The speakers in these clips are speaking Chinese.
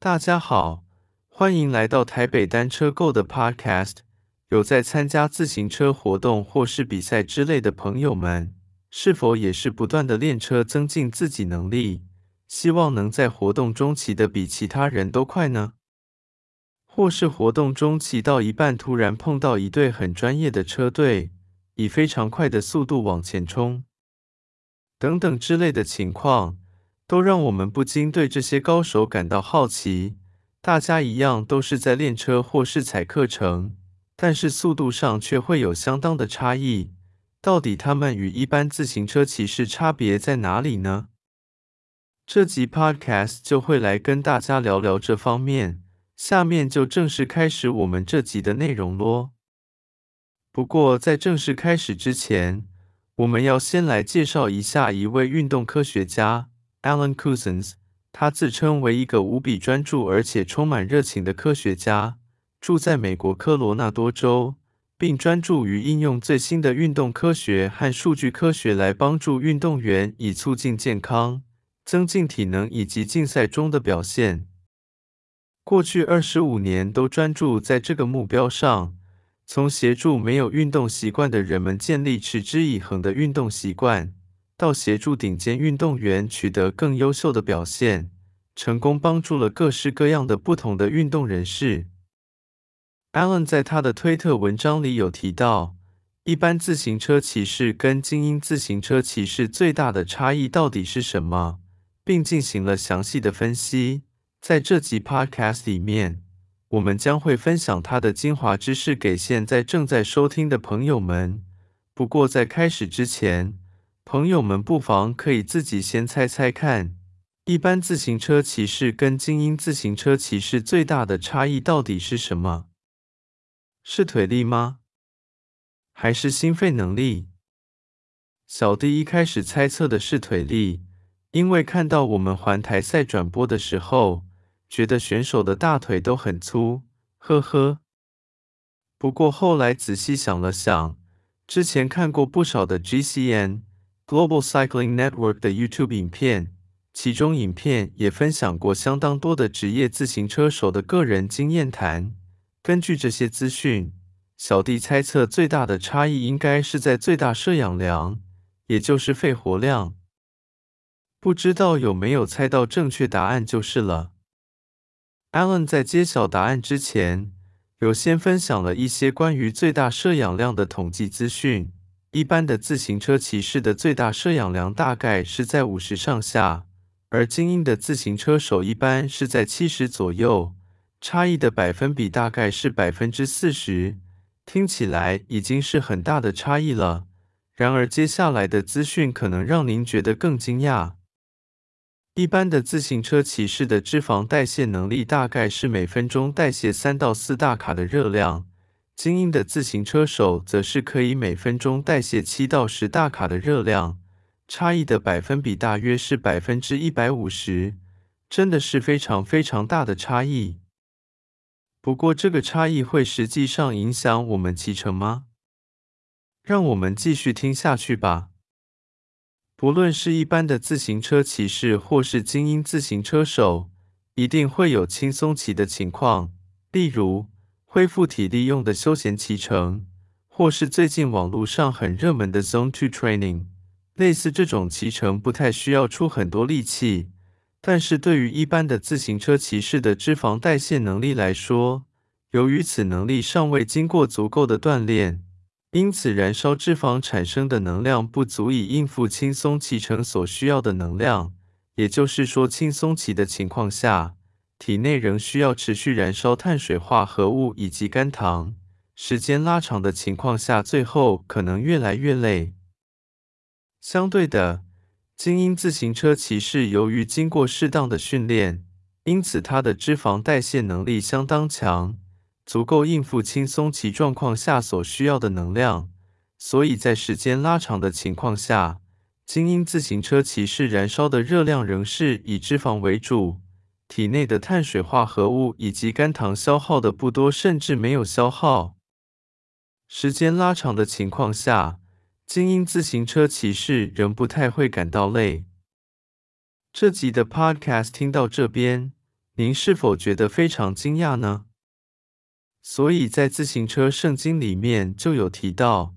大家好，欢迎来到台北单车购的 Podcast。有在参加自行车活动或是比赛之类的朋友们，是否也是不断的练车，增进自己能力，希望能在活动中骑得比其他人都快呢？或是活动中骑到一半，突然碰到一队很专业的车队，以非常快的速度往前冲，等等之类的情况，都让我们不禁对这些高手感到好奇。大家一样都是在练车或是踩课程。但是速度上却会有相当的差异，到底他们与一般自行车骑士差别在哪里呢？这集 Podcast 就会来跟大家聊聊这方面。下面就正式开始我们这集的内容咯。不过在正式开始之前，我们要先来介绍一下一位运动科学家 Alan Couzens，他自称为一个无比专注而且充满热情的科学家。住在美国科罗纳多州，并专注于应用最新的运动科学和数据科学来帮助运动员以促进健康、增进体能以及竞赛中的表现。过去二十五年都专注在这个目标上，从协助没有运动习惯的人们建立持之以恒的运动习惯，到协助顶尖运动员取得更优秀的表现，成功帮助了各式各样的不同的运动人士。Allen 在他的推特文章里有提到，一般自行车骑士跟精英自行车骑士最大的差异到底是什么，并进行了详细的分析。在这集 Podcast 里面，我们将会分享他的精华知识给现在正在收听的朋友们。不过在开始之前，朋友们不妨可以自己先猜猜看，一般自行车骑士跟精英自行车骑士最大的差异到底是什么？是腿力吗？还是心肺能力？小弟一开始猜测的是腿力，因为看到我们环台赛转播的时候，觉得选手的大腿都很粗，呵呵。不过后来仔细想了想，之前看过不少的 GCN Global Cycling Network 的 YouTube 影片，其中影片也分享过相当多的职业自行车手的个人经验谈。根据这些资讯，小弟猜测最大的差异应该是在最大摄氧量，也就是肺活量。不知道有没有猜到正确答案就是了。Alan 在揭晓答案之前，有先分享了一些关于最大摄氧量的统计资讯。一般的自行车骑士的最大摄氧量大概是在五十上下，而精英的自行车手一般是在七十左右。差异的百分比大概是百分之四十，听起来已经是很大的差异了。然而，接下来的资讯可能让您觉得更惊讶。一般的自行车骑士的脂肪代谢能力大概是每分钟代谢三到四大卡的热量，精英的自行车手则是可以每分钟代谢七到十大卡的热量，差异的百分比大约是百分之一百五十，真的是非常非常大的差异。不过，这个差异会实际上影响我们骑乘吗？让我们继续听下去吧。不论是一般的自行车骑士，或是精英自行车手，一定会有轻松骑的情况，例如恢复体力用的休闲骑乘，或是最近网络上很热门的 Zone Two Training。类似这种骑乘不太需要出很多力气。但是对于一般的自行车骑士的脂肪代谢能力来说，由于此能力尚未经过足够的锻炼，因此燃烧脂肪产生的能量不足以应付轻松骑乘所需要的能量。也就是说，轻松骑的情况下，体内仍需要持续燃烧碳水化合物以及肝糖。时间拉长的情况下，最后可能越来越累。相对的，精英自行车骑士由于经过适当的训练，因此他的脂肪代谢能力相当强，足够应付轻松骑状况下所需要的能量。所以在时间拉长的情况下，精英自行车骑士燃烧的热量仍是以脂肪为主，体内的碳水化合物以及肝糖消耗的不多，甚至没有消耗。时间拉长的情况下，精英自行车骑士仍不太会感到累。这集的 Podcast 听到这边，您是否觉得非常惊讶呢？所以在自行车圣经里面就有提到，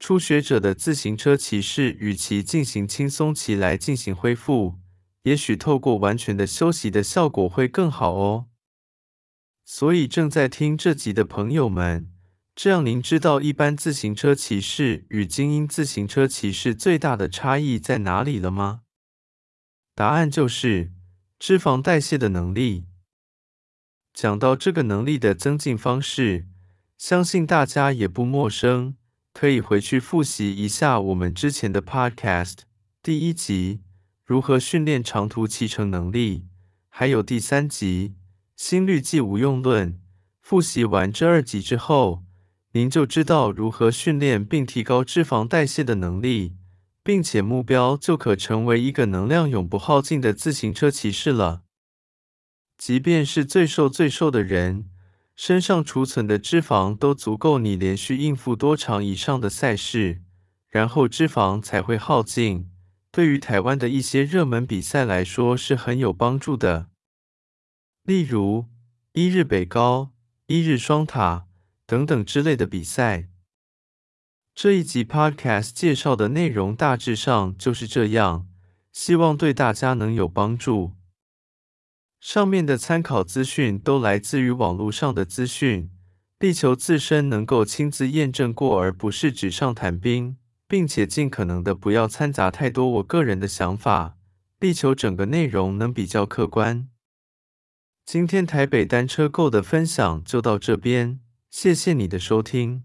初学者的自行车骑士与其进行轻松骑来进行恢复，也许透过完全的休息的效果会更好哦。所以正在听这集的朋友们，这样您知道一般自行车骑士与精英自行车骑士最大的差异在哪里了吗？答案就是脂肪代谢的能力。讲到这个能力的增进方式，相信大家也不陌生，可以回去复习一下我们之前的 Podcast 第一集如何训练长途骑乘能力，还有第三集心率计无用论。复习完这二集之后，您就知道如何训练并提高脂肪代谢的能力，并且目标就可成为一个能量永不耗尽的自行车骑士了。即便是最瘦最瘦的人，身上储存的脂肪都足够你连续应付多场以上的赛事，然后脂肪才会耗尽。对于台湾的一些热门比赛来说是很有帮助的，例如一日北高、一日双塔等等之类的比赛。这一集 Podcast 介绍的内容大致上就是这样，希望对大家能有帮助。上面的参考资讯都来自于网络上的资讯，力求自身能够亲自验证过，而不是纸上谈兵，并且尽可能的不要掺杂太多我个人的想法，力求整个内容能比较客观。今天台北单车购的分享就到这边，谢谢你的收听。